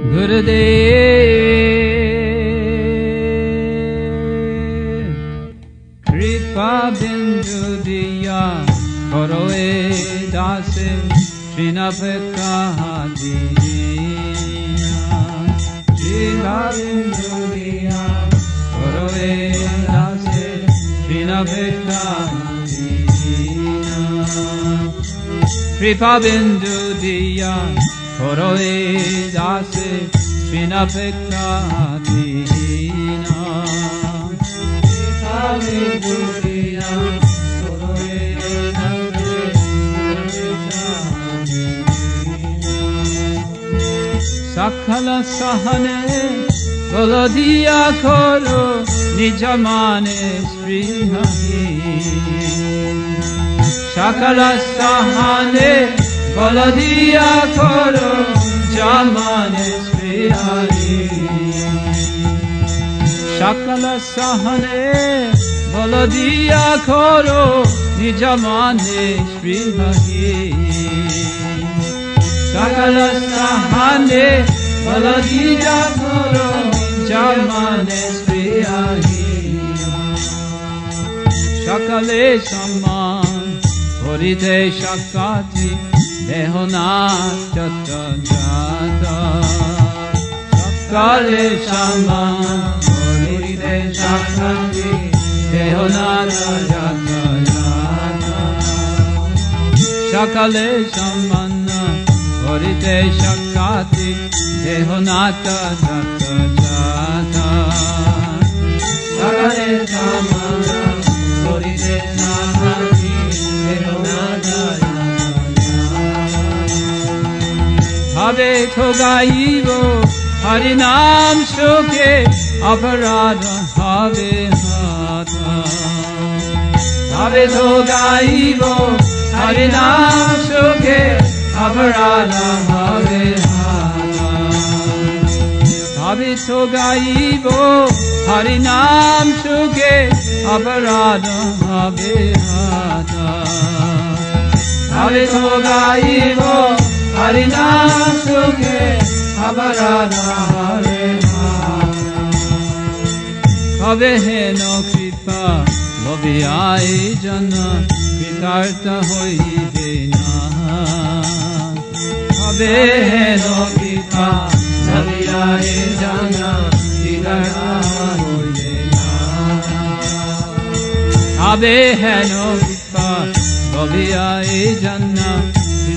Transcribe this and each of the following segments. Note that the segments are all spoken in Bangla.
Gurudev Kripa Bindu Diya Koroe Dase Srinapeka Dina Kripa Bindu Diya Koroe Dase Srinapeka Kripa Bindu Diya Koroe Dase Srinapeka Dina Kripa Bindu Diya Koroe Sakala Sahane Golodiya Koro Nijamane Srihahi Sakala Sahane Golodiya Koro Jamane Srihahi Sakala Sahane Golodiya Koro Nijamane Srihahi Sakala Sahane Baladiya Koro Jamane Sriyahi Sakale Saman Horite Shakati Dehona Jata Jata Sakale Saman Horite Shakati Dehona Jata Habe Togaivo Harinam Shuke Aparada Habe Hata Habe Togaivo Harinam Shuke Aparada Habe Hata Habe Togaivo Harinam Shuke Aparada হারি না সঙ্গে খাবার হারে হবে হে নকৃপা ববি আই জন্য কৃতার্থ হইবে না হবে হে নকৃপা ববি আই জন্য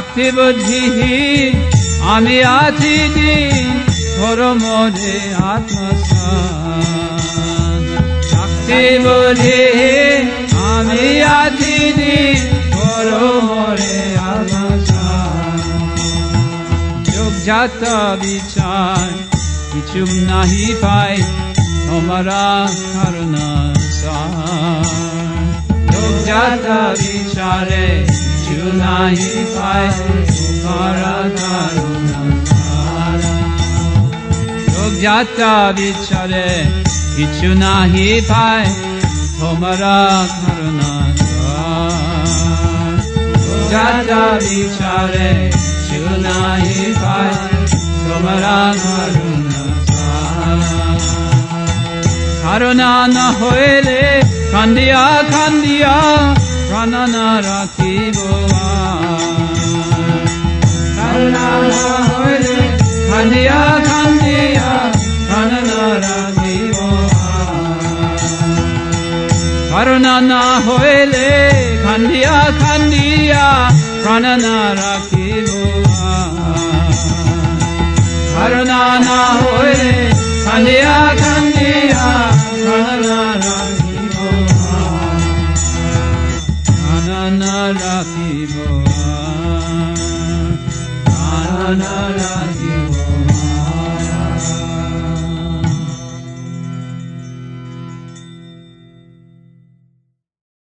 শক্তি বুদ্ধি আমি আছি করো মোরে আত্মসাই শক্তি বুদ্ধি আমি আছি করো মরে যোগ জাত বিচার কিছু নাহি পাই তোমারা কারণ যোগ জাত বিচারে কিছু নাহি পাই তোমারা কারণ যোগ জাত বিচারে কিছু নাহি পায় তোমরা করুণা যাতা বিচারে শুনাহি পায় তোমরা করুণা করুণা না হইলে কান্দিয়া কান্দিয়া প্রাণ না রাখিব না হইলে কান্দিয়া কান্দিয়া প্রাণ না রাখিব করুণা না হইলে খান্দিয়া খান্দিয়া প্রাণ না রাখিব করুণা না হইলে খান্দিয়া খান্দিয়া na na na.